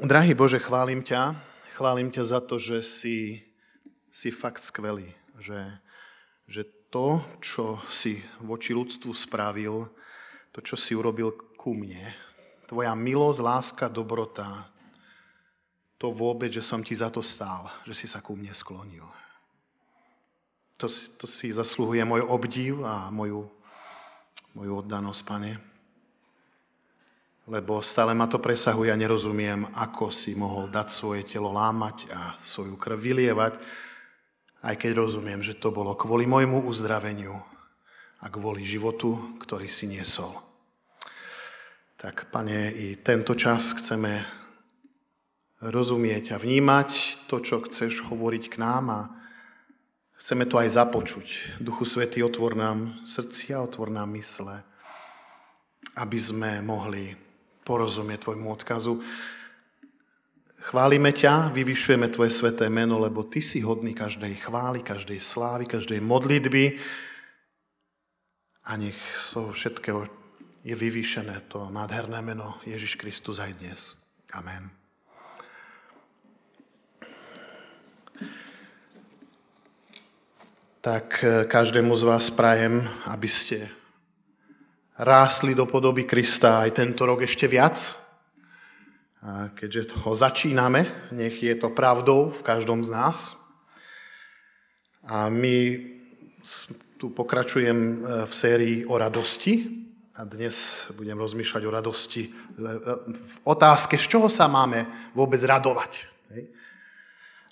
Drahý Bože, chválim ťa. Chválim ťa za to, že si, si fakt skvelý. Že, že to, čo si voči ľudstvu spravil, to, čo si urobil ku mne, tvoja milosť, láska, dobrota, to vôbec, že som ti za to stál, že si sa ku mne sklonil. To, to si zasluhuje môj obdiv a moju, moju oddanosť, pane lebo stále ma to presahuje a nerozumiem, ako si mohol dať svoje telo lámať a svoju krv vylievať, aj keď rozumiem, že to bolo kvôli môjmu uzdraveniu a kvôli životu, ktorý si niesol. Tak, pane, i tento čas chceme rozumieť a vnímať to, čo chceš hovoriť k nám a chceme to aj započuť. Duchu Svety, otvor nám srdcia, otvor nám mysle, aby sme mohli porozumie tvojmu odkazu. Chválime ťa, vyvyšujeme tvoje sveté meno, lebo ty si hodný každej chvály, každej slávy, každej modlitby a nech zo všetkého je vyvýšené to nádherné meno Ježiš Kristus aj dnes. Amen. Tak eh, každému z vás prajem, aby ste rásli do podoby Krista aj tento rok ešte viac. A keďže ho začíname, nech je to pravdou v každom z nás. A my tu pokračujem e, v sérii o radosti. A dnes budem rozmýšľať o radosti e, v otázke, z čoho sa máme vôbec radovať.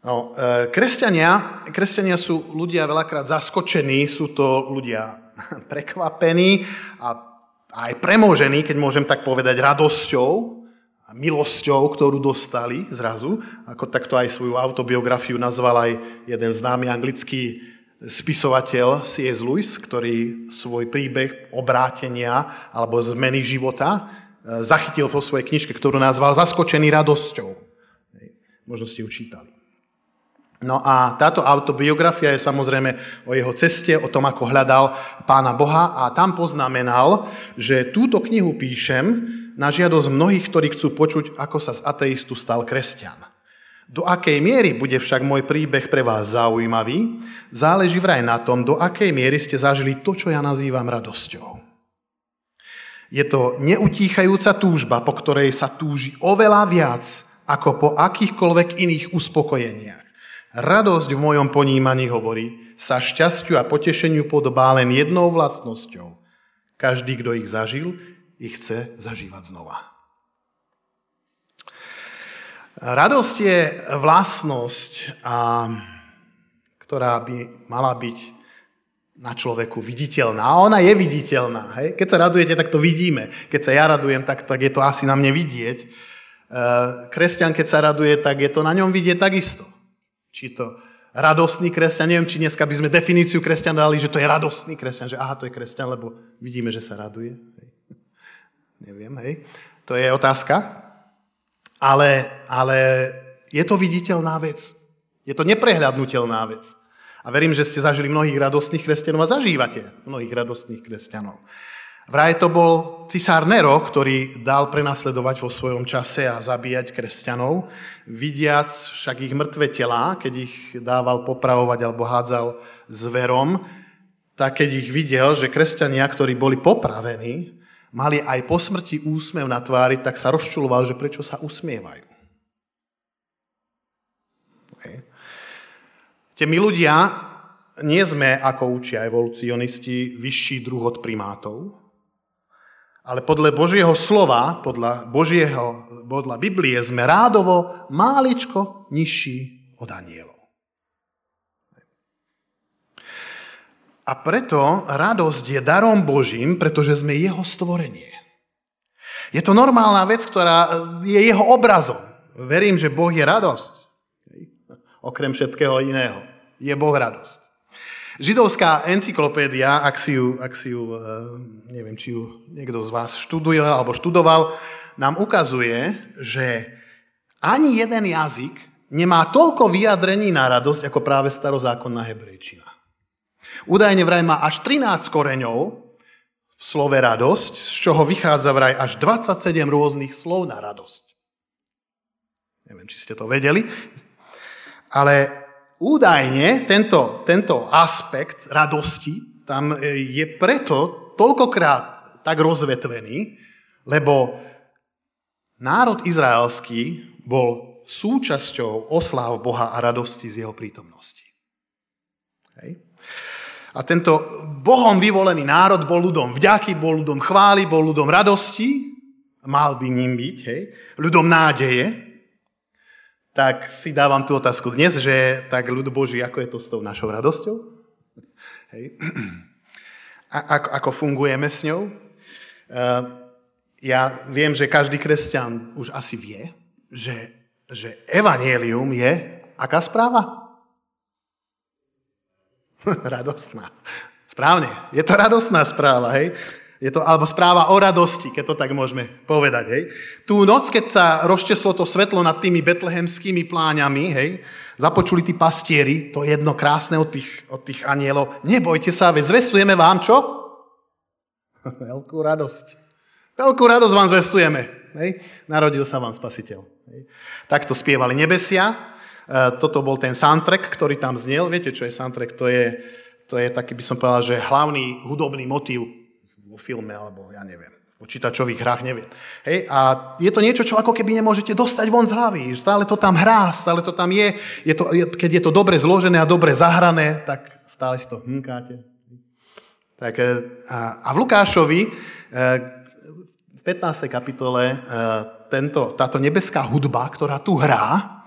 No, e, kresťania, kresťania sú ľudia veľakrát zaskočení, sú to ľudia prekvapení a aj premožení, keď môžem tak povedať, radosťou a milosťou, ktorú dostali zrazu. Ako takto aj svoju autobiografiu nazval aj jeden známy anglický spisovateľ C.S. Lewis, ktorý svoj príbeh obrátenia alebo zmeny života e, zachytil vo svojej knižke, ktorú nazval Zaskočený radosťou. Možno ste ju čítali. No a táto autobiografia je samozrejme o jeho ceste, o tom, ako hľadal pána Boha a tam poznamenal, že túto knihu píšem na žiadosť mnohých, ktorí chcú počuť, ako sa z ateistu stal kresťan. Do akej miery bude však môj príbeh pre vás zaujímavý, záleží vraj na tom, do akej miery ste zažili to, čo ja nazývam radosťou. Je to neutíchajúca túžba, po ktorej sa túži oveľa viac ako po akýchkoľvek iných uspokojeniach. Radosť v mojom ponímaní hovorí, sa šťastiu a potešeniu podobá len jednou vlastnosťou. Každý, kto ich zažil, ich chce zažívať znova. Radosť je vlastnosť, a, ktorá by mala byť na človeku viditeľná. A ona je viditeľná. Hej? Keď sa radujete, tak to vidíme. Keď sa ja radujem, tak, tak je to asi na mne vidieť. E, kresťan, keď sa raduje, tak je to na ňom vidieť takisto. Či to radostný kresťan, neviem, či dneska by sme definíciu kresťan dali, že to je radostný kresťan, že aha, to je kresťan, lebo vidíme, že sa raduje. Hej. Neviem, hej. To je otázka. Ale, ale je to viditeľná vec. Je to neprehľadnutelná vec. A verím, že ste zažili mnohých radostných kresťanov a zažívate mnohých radostných kresťanov. Vraj to bol cisár Nero, ktorý dal prenasledovať vo svojom čase a zabíjať kresťanov, vidiac však ich mŕtve telá, keď ich dával popravovať alebo hádzal zverom, tak keď ich videl, že kresťania, ktorí boli popravení, mali aj po smrti úsmev na tvári, tak sa rozčuloval, že prečo sa usmievajú. Te my ľudia nie sme, ako učia evolucionisti, vyšší druh od primátov, ale podľa Božieho slova, podľa Božieho, podľa Biblie sme rádovo máličko nižší od anielov. A preto radosť je darom Božím, pretože sme jeho stvorenie. Je to normálna vec, ktorá je jeho obrazom. Verím, že Boh je radosť. Okrem všetkého iného. Je Boh radosť. Židovská encyklopédia, ak si ju, ak si ju, eh, neviem, či ju niekto z vás študuje alebo študoval, nám ukazuje, že ani jeden jazyk nemá toľko vyjadrení na radosť, ako práve starozákonná hebrejčina. Údajne vraj má až 13 koreňov v slove radosť, z čoho vychádza vraj až 27 rôznych slov na radosť. Neviem, či ste to vedeli. Ale údajne tento, tento aspekt radosti tam e, je preto toľkokrát tak rozvetvený, lebo národ izraelský bol súčasťou osláv Boha a radosti z jeho prítomnosti. Hej. A tento Bohom vyvolený národ bol ľudom vďaky, bol ľudom chvály, bol ľudom radosti, mal by ním byť, hej, ľudom nádeje, tak si dávam tú otázku dnes, že tak ľud Boží, ako je to s tou našou radosťou? Hej. A ako, ako fungujeme s ňou? Uh, ja viem, že každý kresťan už asi vie, že, že evanielium je aká správa? radostná. Správne, je to radostná správa, hej? Je to, alebo správa o radosti, keď to tak môžeme povedať. Hej. Tú noc, keď sa rozčeslo to svetlo nad tými betlehemskými pláňami, hej, započuli tí pastieri, to jedno krásne od tých, od tých anielov, nebojte sa, veď zvestujeme vám čo? Veľkú radosť. Veľkú radosť vám zvestujeme. Hej. Narodil sa vám spasiteľ. Hej. Takto spievali nebesia, Eh, toto bol ten soundtrack, ktorý tam znel. Viete, čo je soundtrack? To je, to je taký, by som povedal, že hlavný hudobný motív vo filme, alebo ja neviem, v počítačových hrách, neviem. Hej? A je to niečo, čo ako keby nemôžete dostať von z hlavy. Stále to tam hrá, stále to tam je. je, to, je keď je to dobre zložené a dobre zahrané, tak stále si to hnkáte. Tak, eh, a, a v Lukášovi eh, v 15. kapitole tento, táto nebeská hudba, ktorá tu hrá,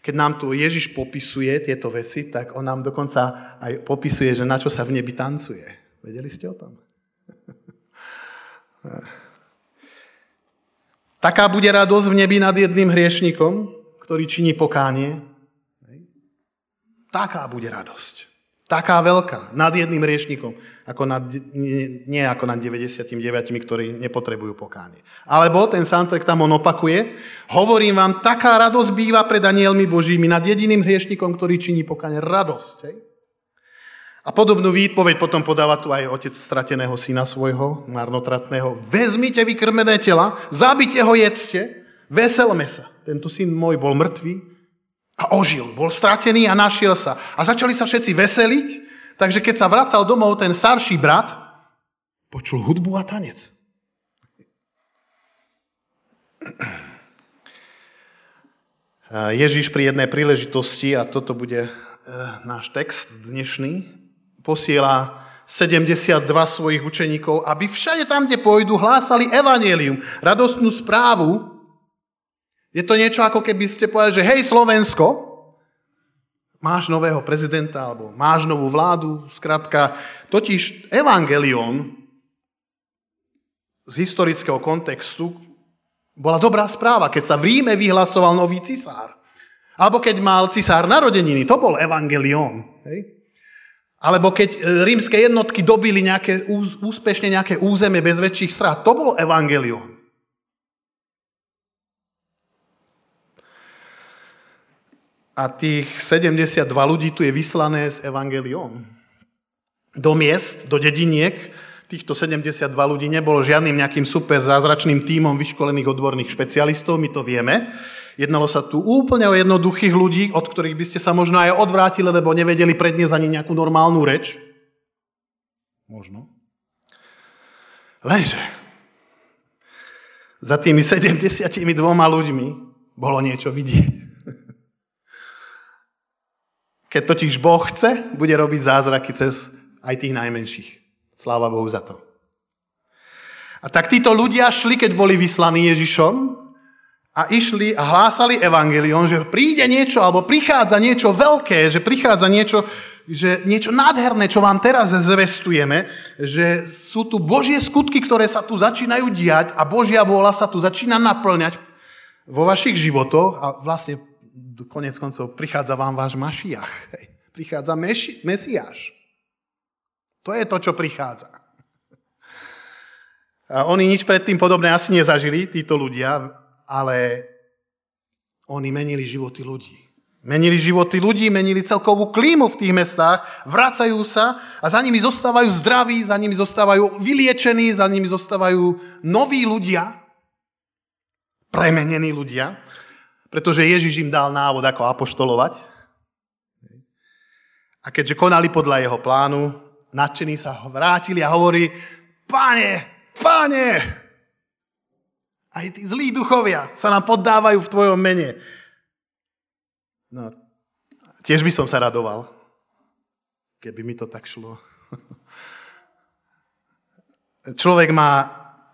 keď nám tu Ježiš popisuje tieto veci, tak on nám dokonca aj popisuje, že na čo sa v nebi tancuje. Vedeli ste o tom? Taká bude radosť v nebi nad jedným hriešnikom, ktorý činí pokánie. Taká bude radosť. Taká veľká, nad jedným riešnikom, ako nad, nie ako nad 99, ktorí nepotrebujú pokánie. Alebo ten soundtrack tam on opakuje, hovorím vám, taká radosť býva pred anielmi Božími nad jediným hriešnikom, ktorý činí pokánie. Radosť. Hej? A podobnú výpoveď potom podáva tu aj otec strateného syna svojho, marnotratného. Vezmite vykrmené tela, zabite ho, jedzte, veselme sa. Tento syn môj bol mŕtvý, a ožil. Bol stratený a našiel sa. A začali sa všetci veseliť, takže keď sa vracal domov ten starší brat, počul hudbu a tanec. Ježíš pri jednej príležitosti, a toto bude e, náš text dnešný, posiela 72 svojich učeníkov, aby všade tam, kde pôjdu, hlásali evanelium, radostnú správu je to niečo ako keby ste povedali, že hej Slovensko, máš nového prezidenta alebo máš novú vládu, zkrátka, totiž evangelion z historického kontextu bola dobrá správa, keď sa v Ríme vyhlasoval nový cisár. Alebo keď mal cisár narodeniny, to bol evangelion. Hej? Alebo keď e, rímske jednotky dobili nejaké, úspešne nejaké územie bez väčších strát, to bol evangelion. a tých 72 ľudí tu je vyslané s evangeliom. Do miest, do dediniek, týchto 72 ľudí nebolo žiadnym nejakým super zázračným tímom vyškolených odborných špecialistov, my to vieme. Jednalo sa tu úplne o jednoduchých ľudí, od ktorých by ste sa možno aj odvrátili, lebo nevedeli predniesť ani nejakú normálnu reč. Možno. Lenže za tými 72 ľuďmi bolo niečo vidieť. Keď totiž Boh chce, bude robiť zázraky cez aj tých najmenších. Sláva Bohu za to. A tak títo ľudia šli, keď boli vyslaní Ježišom a išli a hlásali evangelion, že príde niečo, alebo prichádza niečo veľké, že prichádza niečo, že niečo nádherné, čo vám teraz zvestujeme, že sú tu Božie skutky, ktoré sa tu začínajú diať a Božia vôľa sa tu začína naplňať vo vašich životoch a vlastne konec koncov prichádza vám váš Mašiach. Hej. Prichádza Meši, Mesiáš. To je to, čo prichádza. A oni nič predtým podobné asi nezažili, títo ľudia, ale oni menili životy ľudí. Menili životy ľudí, menili celkovú klímu v tých mestách, vracajú sa a za nimi zostávajú zdraví, za nimi zostávajú vyliečení, za nimi zostávajú noví ľudia, premenení ľudia. pretože Ježiš im dal návod, ako apoštolovať. A keďže konali podľa jeho plánu, nadšení sa vrátili a hovorí, pane, pane, aj tí zlí duchovia sa nám poddávajú v tvojom mene. No, tiež by som sa radoval, keby mi to tak šlo. Človek má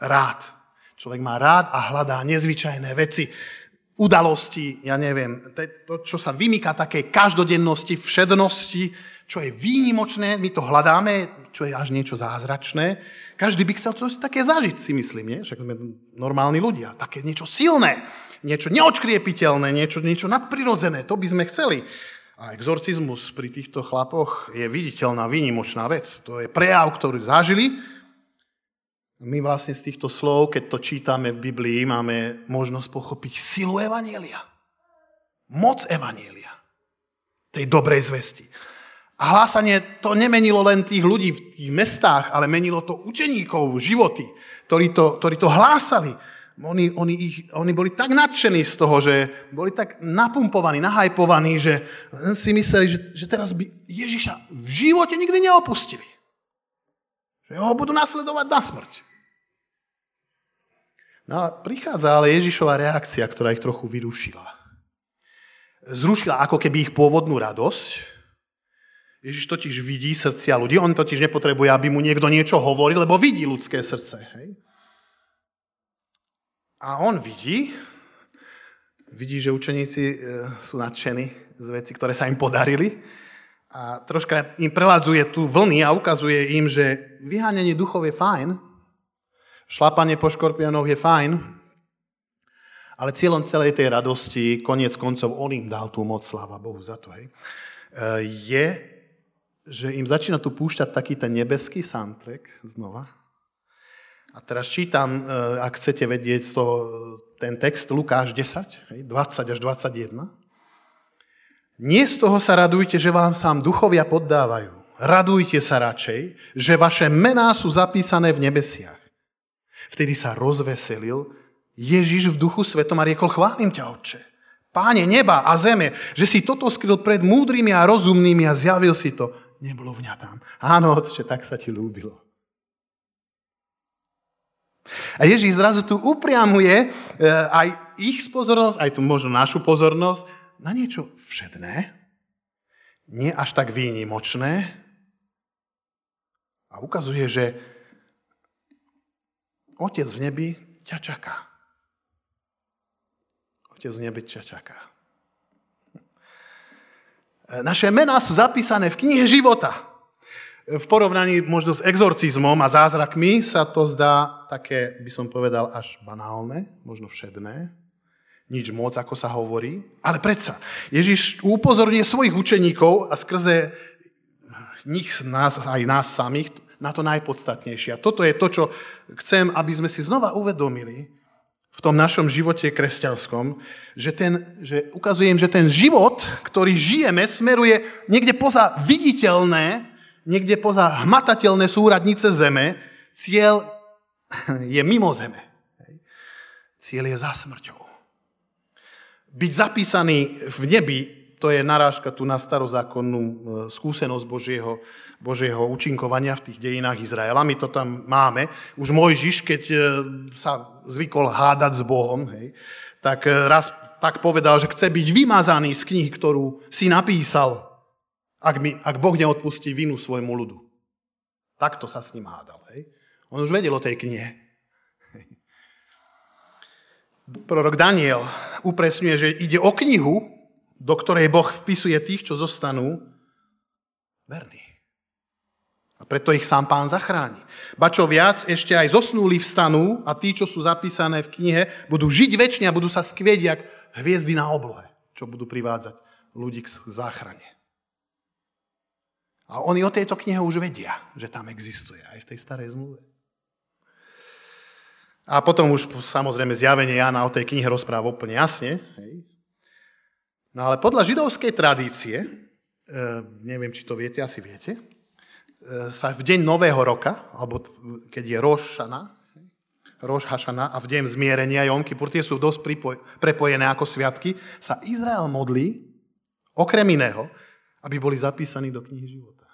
rád. Človek má rád a hľadá nezvyčajné veci, udalosti, ja neviem, to, čo sa vymýka takej každodennosti, všednosti, čo je výnimočné, my to hľadáme, čo je až niečo zázračné. Každý by chcel čo také zažiť, si myslím, nie? Však sme normálni ľudia. Také niečo silné, niečo neočkriepiteľné, niečo, niečo nadprirodzené, to by sme chceli. A exorcizmus pri týchto chlapoch je viditeľná, výnimočná vec. To je prejav, ktorý zažili. My vlastne z týchto slov, keď to čítame v Biblii, máme možnosť pochopiť silu Evanielia. Moc Evanielia. Tej dobrej zvesti. A hlásanie to nemenilo len tých ľudí v tých mestách, ale menilo to učeníkov, životy, ktorí to, ktorí to hlásali. Oni, oni, ich, oni boli tak nadšení z toho, že boli tak napumpovaní, nahajpovaní, že si mysleli, že, že teraz by Ježiša v živote nikdy neopustili. Že ho budú nasledovať na smrť. No a prichádza ale Ježišova reakcia, ktorá ich trochu vyrušila. Zrušila ako keby ich pôvodnú radosť. Ježiš totiž vidí srdcia ľudí. On totiž nepotrebuje, aby mu niekto niečo hovoril, lebo vidí ľudské srdce. Hej? A on vidí, vidí, že učeníci e, sú nadšení z veci, ktoré sa im podarili a troška im preladzuje tu vlny a ukazuje im, že vyháňanie duchov je fajn, šlapanie po škorpiónoch je fajn, ale cieľom celej tej radosti, koniec koncov, on im dal tú moc, sláva Bohu za to, hej, e, je, že im začína tu púšťať taký ten nebeský soundtrack znova, a teraz čítam, e, ak chcete vedieť z toho, ten text Lukáš 10, 20 až 21. Nie z toho sa radujte, že vám sám duchovia poddávajú. Radujte sa radšej, že vaše mená sú zapísané v nebesiach. Vtedy sa rozveselil Ježiš v duchu svetom a riekol, chválim ťa, Otče. Páne neba a zeme, že si toto skryl pred múdrymi a rozumnými a zjavil si to tam. Áno, Otče, tak sa ti ľúbilo. A Ježíš zrazu tu upriamuje e, aj ich pozornosť, aj tu možno našu pozornosť na niečo všedné, nie až tak výnimočné a ukazuje, že Otec v nebi ťa čaká. Otec v nebi ťa čaká. E, naše mená sú zapísané v knihe života v porovnaní možno s exorcizmom a zázrakmi sa to zdá také, by som povedal, až banálne, možno všedné. Nič moc, ako sa hovorí. Ale predsa, Ježiš upozorňuje svojich učeníkov a skrze nich, nás, aj nás samých, na to najpodstatnejšie. A toto je to, čo chcem, aby sme si znova uvedomili v tom našom živote kresťanskom, že, ten, že ukazujem, že ten život, ktorý žijeme, smeruje niekde poza viditeľné, niekde poza hmatateľné súradnice zeme, cieľ je mimo zeme. Cieľ je za smrťou. Byť zapísaný v nebi, to je narážka tu na starozákonnú e, skúsenosť Božieho, Božieho účinkovania v tých dejinách Izraela. My to tam máme. Už Mojžiš, keď e, sa zvykol hádať s Bohom, hej, tak e, raz tak povedal, že chce byť vymazaný z knihy, ktorú si napísal ak, mi, ak Boh neodpustí vinu svojmu ľudu. Takto sa s ním hádal. Hej? On už vedel o tej knihe. Prorok Daniel upresňuje, že ide o knihu, do ktorej Boh vpisuje tých, čo zostanú verní. A preto ich sám pán zachráni. Ba čo viac, ešte aj zosnúli vstanú a tí, čo sú zapísané v knihe, budú žiť väčšine a budú sa skvieť jak hviezdy na oblohe, čo budú privádzať ľudí k záchrane. A oni o tejto knihe už vedia, že tam existuje aj v tej starej zmluve. A potom už samozrejme zjavenie Jana o tej knihe rozpráva úplne jasne. Hej. No ale podľa židovskej tradície, e, neviem, či to viete, asi viete, sa v deň Nového roka, alebo keď je Roš Hašana a v deň zmierenia Jom Kippur, tie sú dosť pripoj- prepojené ako sviatky, sa Izrael modlí, okrem iného, aby boli zapísaní do knihy života.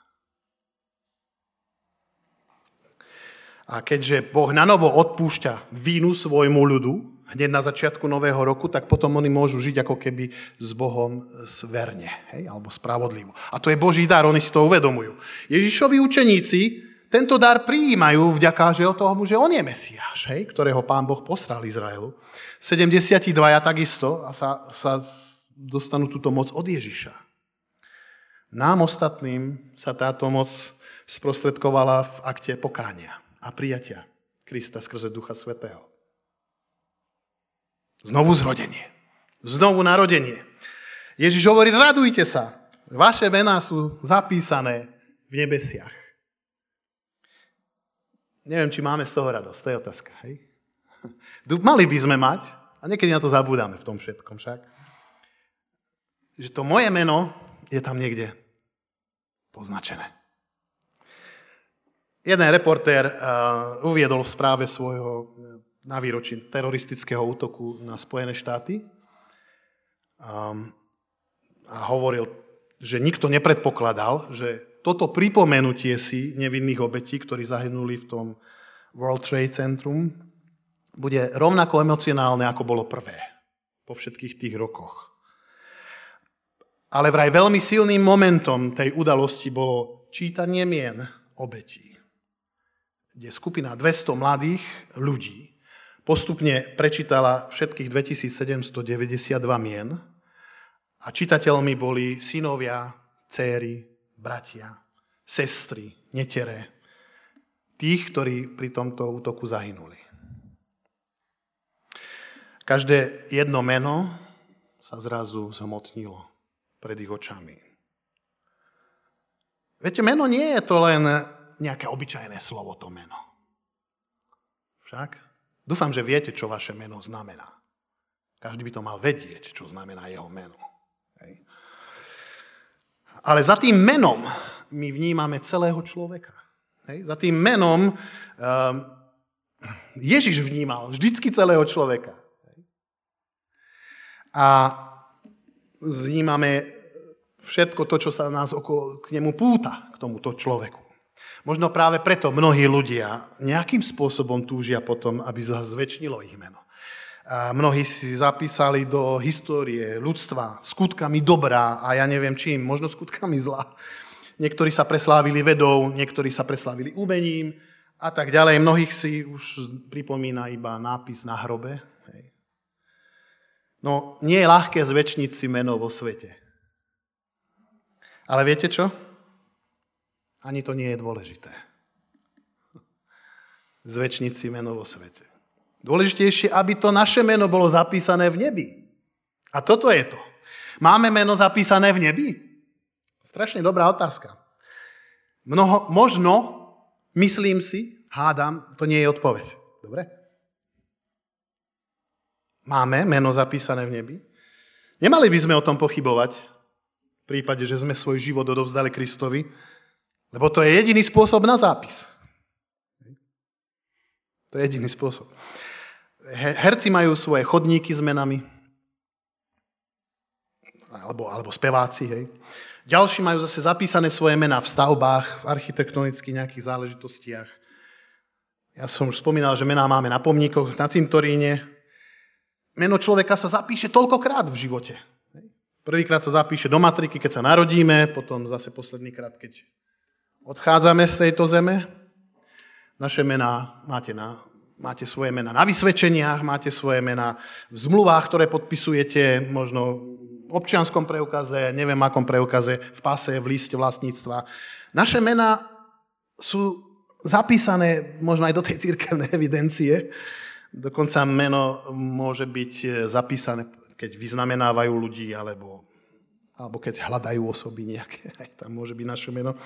A keďže Boh na novo odpúšťa vínu svojmu ľudu, hneď na začiatku nového roku, tak potom oni môžu žiť ako keby s Bohom sverne, hej, alebo spravodlivo. A to je Boží dar, oni si to uvedomujú. Ježišovi učeníci tento dar prijímajú vďaka že o tomu, že on je Mesiáš, hej, ktorého pán Boh posral Izraelu. 72 takisto a sa, sa dostanú túto moc od Ježiša. Nám ostatným sa táto moc sprostredkovala v akte pokánia a prijatia Krista skrze Ducha Svetého. Znovu zrodenie. Znovu narodenie. Ježiš hovorí, radujte sa. Vaše mená sú zapísané v nebesiach. Neviem, či máme z toho radosť. To je otázka. Hej? Mali by sme mať, a niekedy na to zabúdame v tom všetkom však, že to moje meno je tam niekde poznačené. Jeden reportér uh, uviedol v správe svojho na výročí teroristického útoku na Spojené štáty a hovoril, že nikto nepredpokladal, že toto pripomenutie si nevinných obetí, ktorí zahynuli v tom World Trade Centrum, bude rovnako emocionálne, ako bolo prvé po všetkých tých rokoch. Ale vraj veľmi silným momentom tej udalosti bolo čítanie mien obetí kde skupina 200 mladých ľudí postupne prečítala všetkých 2792 mien a čitateľmi boli synovia, céry, bratia, sestry, netere, tých, ktorí pri tomto útoku zahynuli. Každé jedno meno sa zrazu zhmotnilo pred ich očami. Viete, meno nie je to len nejaké obyčajné slovo to meno. Však? Dúfam, že viete, čo vaše meno znamená. Každý by to mal vedieť, čo znamená jeho meno. Hej. Ale za tým menom my vnímame celého človeka. Hej. Za tým menom um, Ježiš vnímal vždycky celého človeka. Hej. A vnímame všetko to, čo sa nás okolo k nemu púta, k tomuto človeku. Možno práve preto mnohí ľudia nejakým spôsobom túžia potom, aby zväčšnilo ich meno. A mnohí si zapísali do histórie ľudstva skutkami dobrá a ja neviem čím, možno skutkami zla. Niektorí sa preslávili vedou, niektorí sa preslávili umením a tak ďalej. Mnohých si už pripomína iba nápis na hrobe. Hej. No, nie je ľahké zväčšniť si meno vo svete. Ale viete čo? Ani to nie je dôležité. Zväčšniť si meno vo svete. Dôležitejšie, aby to naše meno bolo zapísané v nebi. A toto je to. Máme meno zapísané v nebi? Strašne dobrá otázka. Mnoho, možno, myslím si, hádam, to nie je odpoveď. Dobre? Máme meno zapísané v nebi? Nemali by sme o tom pochybovať, v prípade, že sme svoj život odovzdali Kristovi, lebo to je jediný spôsob na zápis. To je jediný spôsob. Herci majú svoje chodníky s menami. Alebo, alebo speváci, hej. Ďalší majú zase zapísané svoje mená v stavbách, v architektonických nejakých záležitostiach. Ja som už spomínal, že mená máme na pomníkoch, na cintoríne. Meno človeka sa zapíše toľkokrát v živote. Prvýkrát sa zapíše do matriky, keď sa narodíme, potom zase posledný krát, keď odchádzame z tejto zeme. Naše mená máte, na, máte svoje mená na vysvedčeniach, máte svoje mená v zmluvách, ktoré podpisujete, možno v občianskom preukaze, neviem akom preukaze, v pase, v liste vlastníctva. Naše mená sú zapísané možno aj do tej církevnej evidencie. Dokonca meno môže byť zapísané, keď vyznamenávajú ľudí, alebo, alebo keď hľadajú osoby nejaké. Aj tam môže byť naše meno.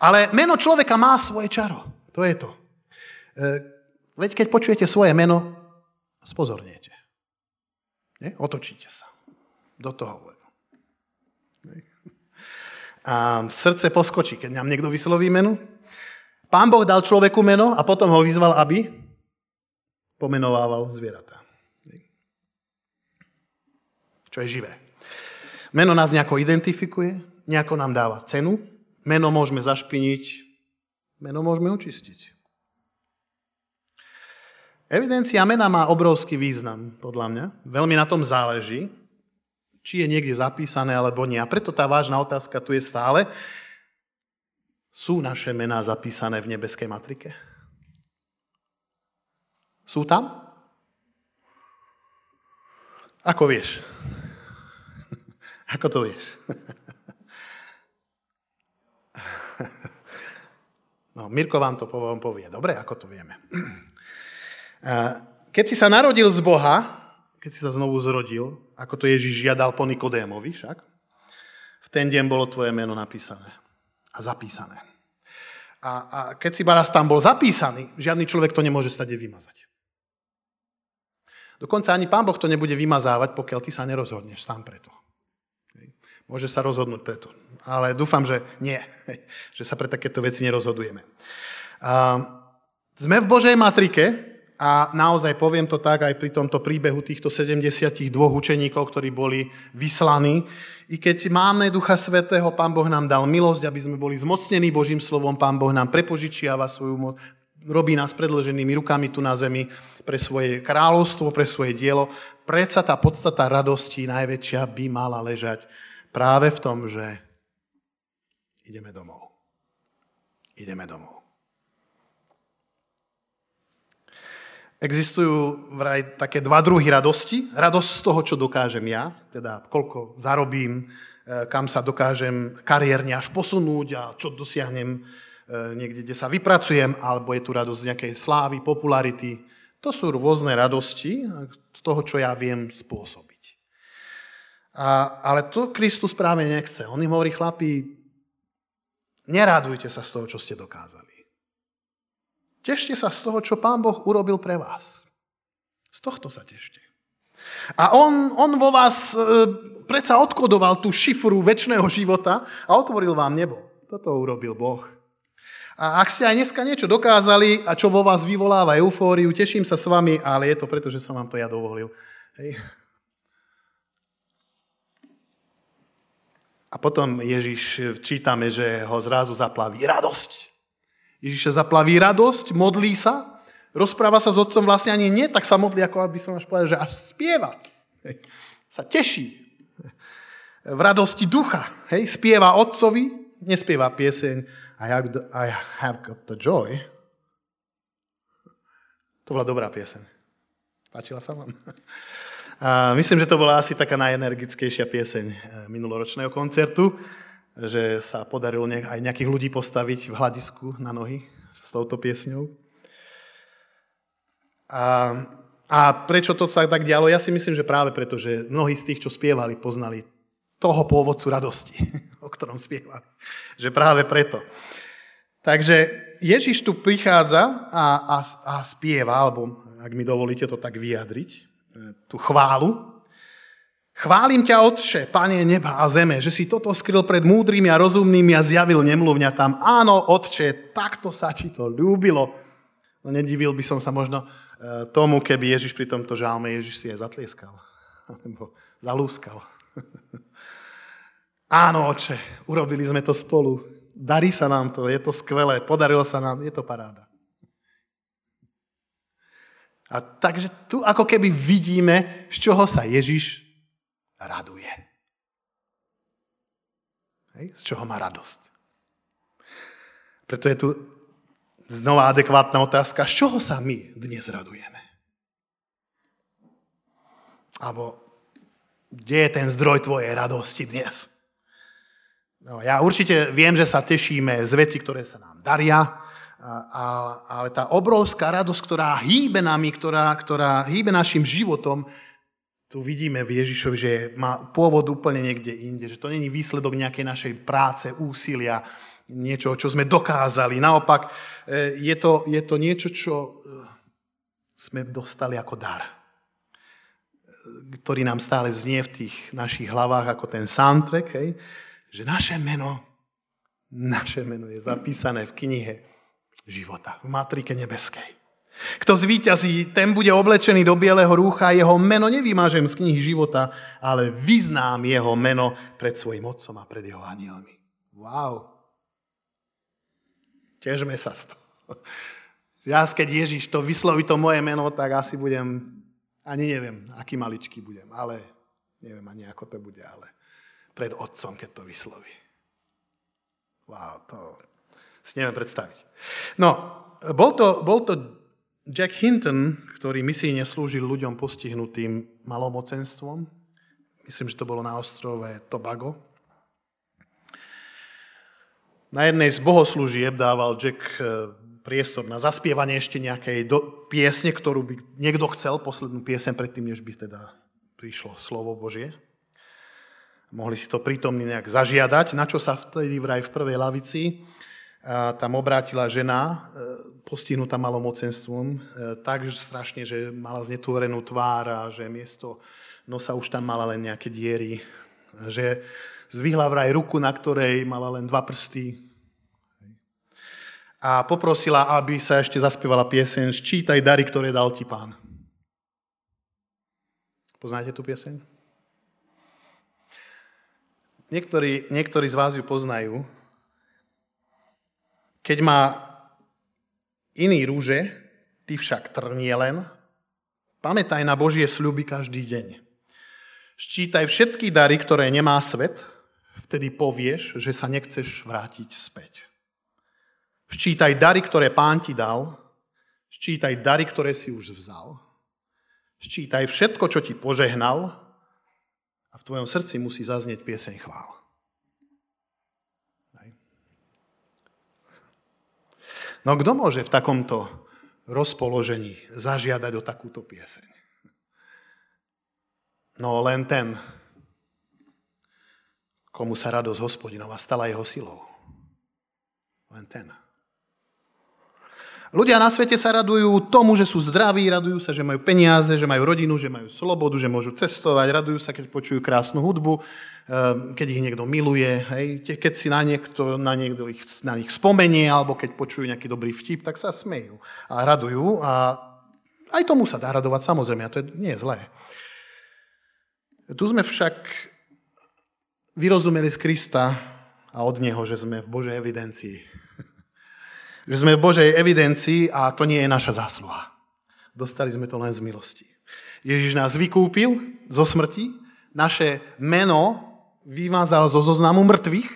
Ale meno človeka má svoje čaro. To je to. E, veď keď počujete svoje meno, spozorniete. Nie? Otočíte sa. Do toho hovorím. A srdce poskočí, keď nám niekto vysloví meno. Pán Boh dal človeku meno a potom ho vyzval, aby pomenovával zvieratá. Čo je živé. Meno nás nejako identifikuje, nejako nám dáva cenu, meno môžeme zašpiniť, meno môžeme očistiť. Evidencia mena má obrovský význam, podľa mňa. Veľmi na tom záleží, či je niekde zapísané alebo nie. A preto tá vážna otázka tu je stále. Sú naše mená zapísané v nebeskej matrike? Sú tam? Ako vieš? Ako to vieš? No, Mirko vám to povie. Dobre, ako to vieme. Keď si sa narodil z Boha, keď si sa znovu zrodil, ako to Ježiš žiadal po Nikodémovi však, v ten deň bolo tvoje meno napísané a zapísané. A, a keď si raz tam bol zapísaný, žiadny človek to nemôže stade vymazať. Dokonca ani Pán Boh to nebude vymazávať, pokiaľ ty sa nerozhodneš sám preto. Môže sa rozhodnúť preto. Ale dúfam, že nie. Že sa pre takéto veci nerozhodujeme. Sme v Božej matrike a naozaj poviem to tak aj pri tomto príbehu týchto 72 učeníkov, ktorí boli vyslaní. I keď máme Ducha Svetého, Pán Boh nám dal milosť, aby sme boli zmocnení Božím slovom, Pán Boh nám prepožičiava svoju moc, robí nás predloženými rukami tu na zemi pre svoje kráľovstvo, pre svoje dielo, predsa tá podstata radosti najväčšia by mala ležať práve v tom, že ideme domov. Ideme domov. Existujú vraj také dva druhy radosti. Radosť z toho, čo dokážem ja, teda koľko zarobím, e, kam sa dokážem kariérne až posunúť a čo dosiahnem E, niekde, kde sa vypracujem, alebo je tu radosť z nejakej slávy, popularity. To sú rôzne radosti z toho, čo ja viem spôsobiť. A, ale to Kristus práve nechce. On im hovorí, chlapi, neradujte sa z toho, čo ste dokázali. Tešte sa z toho, čo Pán Boh urobil pre vás. Z tohto sa tešte. A on, on vo vás e, predsa odkodoval tú šifru väčšného života a otvoril vám nebo. Toto urobil Boh. A ak ste aj dneska niečo dokázali a čo vo vás vyvoláva eufóriu, teším sa s vami, ale je to preto, že som vám to ja dovolil. Hej. A potom Ježiš čítame, že ho zrazu zaplaví radosť. Ježiša zaplaví radosť, modlí sa, rozpráva sa s otcom vlastne ani nie, tak sa modlí, ako aby som až povedal, že až spieva. Hej. Sa teší. V radosti ducha. Hej. Spieva otcovi, nespieva pieseň i have, the, I have got the joy. To bola dobrá pieseň. Páčila sa vám? Myslím, že to bola asi taká najenergickejšia pieseň eh, minuloročného koncertu, že sa podarilo aj nejakých ľudí postaviť v hľadisku na nohy s touto piesňou. A, a prečo to sa tak dialo? Ja si myslím, že práve preto, že mnohí z tých, čo spievali, poznali toho pôvodcu radosti, o ktorom spievali. Že práve preto. Takže Ježiš tu prichádza a, a, a spieva, alebo ak mi dovolíte to tak vyjadriť, tú chválu. Chválim ťa, Otče, Pane neba a zeme, že si toto skryl pred múdrymi a rozumnými a zjavil tam. Áno, Otče, takto sa ti to ľúbilo. No nedivil by som sa možno e, tomu, keby Ježiš pri tomto žálme, Ježiš si aj zatlieskal. Alebo zalúskal. Áno, oče, urobili sme to spolu. Darí sa nám to, je to skvelé, podarilo sa nám, je to paráda. A takže tu ako keby vidíme, z čoho sa Ježiš raduje. Hej? Z čoho má radosť. Preto je tu znova adekvátna otázka, z čoho sa my dnes radujeme? Alebo kde je ten zdroj tvojej radosti dnes? No, ja určite viem, že sa tešíme z veci, ktoré sa nám daria, a, ale tá obrovská radosť, ktorá hýbe nami, ktorá, ktorá hýbe našim životom, tu vidíme v Ježišovi, že má pôvod úplne niekde inde, že to není výsledok nejakej našej práce, úsilia, niečo, čo sme dokázali. Naopak, e, je to, je to niečo, čo e, sme dostali ako dar, e, ktorý nám stále znie v tých našich hlavách ako ten soundtrack, hej? že naše meno, naše meno je zapísané v knihe života, v matrike nebeskej. Kto zvíťazí, ten bude oblečený do bieleho rúcha jeho meno nevymážem z knihy života, ale vyznám jeho meno pred svojim otcom a pred jeho anielmi. Wow. Težme sa z toho. Ja, keď Ježiš to vysloví to moje meno, tak asi budem, ani neviem, aký maličký budem, ale neviem ani ako to bude, ale pred otcom, keď to vysloví. Wow, to si neviem predstaviť. No, bol to, bol to Jack Hinton, ktorý misijne slúžil ľuďom postihnutým malomocenstvom, myslím, že to bolo na ostrove Tobago. Na jednej z bohoslúžieb dával Jack eh, priestor na zaspievanie ešte nejakej do, piesne, ktorú by niekto chcel, poslednú piesen predtým, než by teda prišlo slovo Božie. Mohli si to prítomní nejak zažiadať, na čo sa vtedy vraj v prvej lavici a tam obrátila žena, e, postihnutá malomocenstvom, e, tak strašne, že mala znetvorenú tvár a že miesto nosa už tam mala len nejaké diery. Že zdvihla vraj ruku, na ktorej mala len dva prsty. A poprosila, aby sa ešte zaspievala pieseň Sčítaj dary, ktoré dal ti pán. Poznáte tú pieseň? Niektorí, niektorí z vás ju poznajú, keď má iný rúže, ty však trnie len, pamätaj na Božie sľuby každý deň. Ščítaj všetky dary, ktoré nemá svet, vtedy povieš, že sa nechceš vrátiť späť. Ščítaj dary, ktoré pán ti dal, ščítaj dary, ktoré si už vzal. Ščítaj všetko, čo ti požehnal a v tvojom srdci musí zaznieť pieseň chvál. No kto môže v takomto rozpoložení zažiadať o takúto pieseň? No len ten, komu sa radosť hospodinova stala jeho silou. Len ten. Ľudia na svete sa radujú tomu, že sú zdraví, radujú sa, že majú peniaze, že majú rodinu, že majú slobodu, že môžu cestovať, radujú sa, keď počujú krásnu hudbu, keď ich niekto miluje, hej. keď si na, niekto, na niekto ich, na nich spomenie, alebo keď počujú nejaký dobrý vtip, tak sa smejú a radujú. A aj tomu sa dá radovať, samozrejme, a to je, nie je zlé. Tu sme však vyrozumeli z Krista a od Neho, že sme v Božej evidencii že sme v Božej evidencii a to nie je naša zásluha. Dostali sme to len z milosti. Ježiš nás vykúpil zo smrti, naše meno vymázal zo zoznamu mŕtvych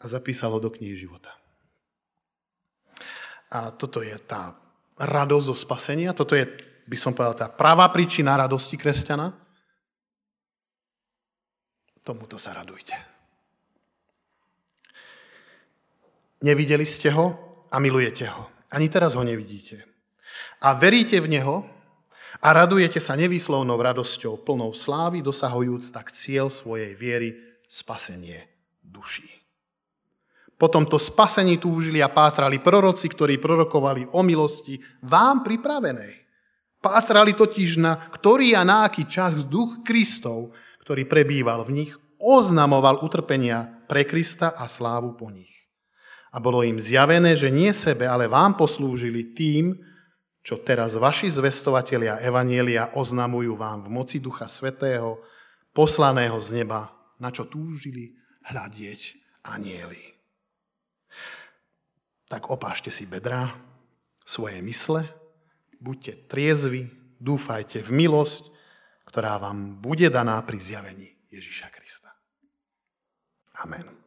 a zapísal ho do knihy života. A toto je tá radosť zo spasenia, toto je, by som povedal, tá pravá príčina radosti kresťana. Tomuto sa radujte. Nevideli ste ho, a milujete ho. Ani teraz ho nevidíte. A veríte v neho a radujete sa nevýslovnou radosťou, plnou slávy, dosahujúc tak cieľ svojej viery, spasenie duší. Po tomto spasení túžili a pátrali proroci, ktorí prorokovali o milosti vám pripravenej. Pátrali totiž na ktorý a na aký čas duch Kristov, ktorý prebýval v nich, oznamoval utrpenia pre Krista a slávu po nich. A bolo im zjavené, že nie sebe, ale vám poslúžili tým, čo teraz vaši zvestovatelia Evanielia oznamujú vám v moci Ducha Svetého, poslaného z neba, na čo túžili hľadieť anieli. Tak opášte si bedrá, svoje mysle, buďte triezvi, dúfajte v milosť, ktorá vám bude daná pri zjavení Ježíša Krista. Amen.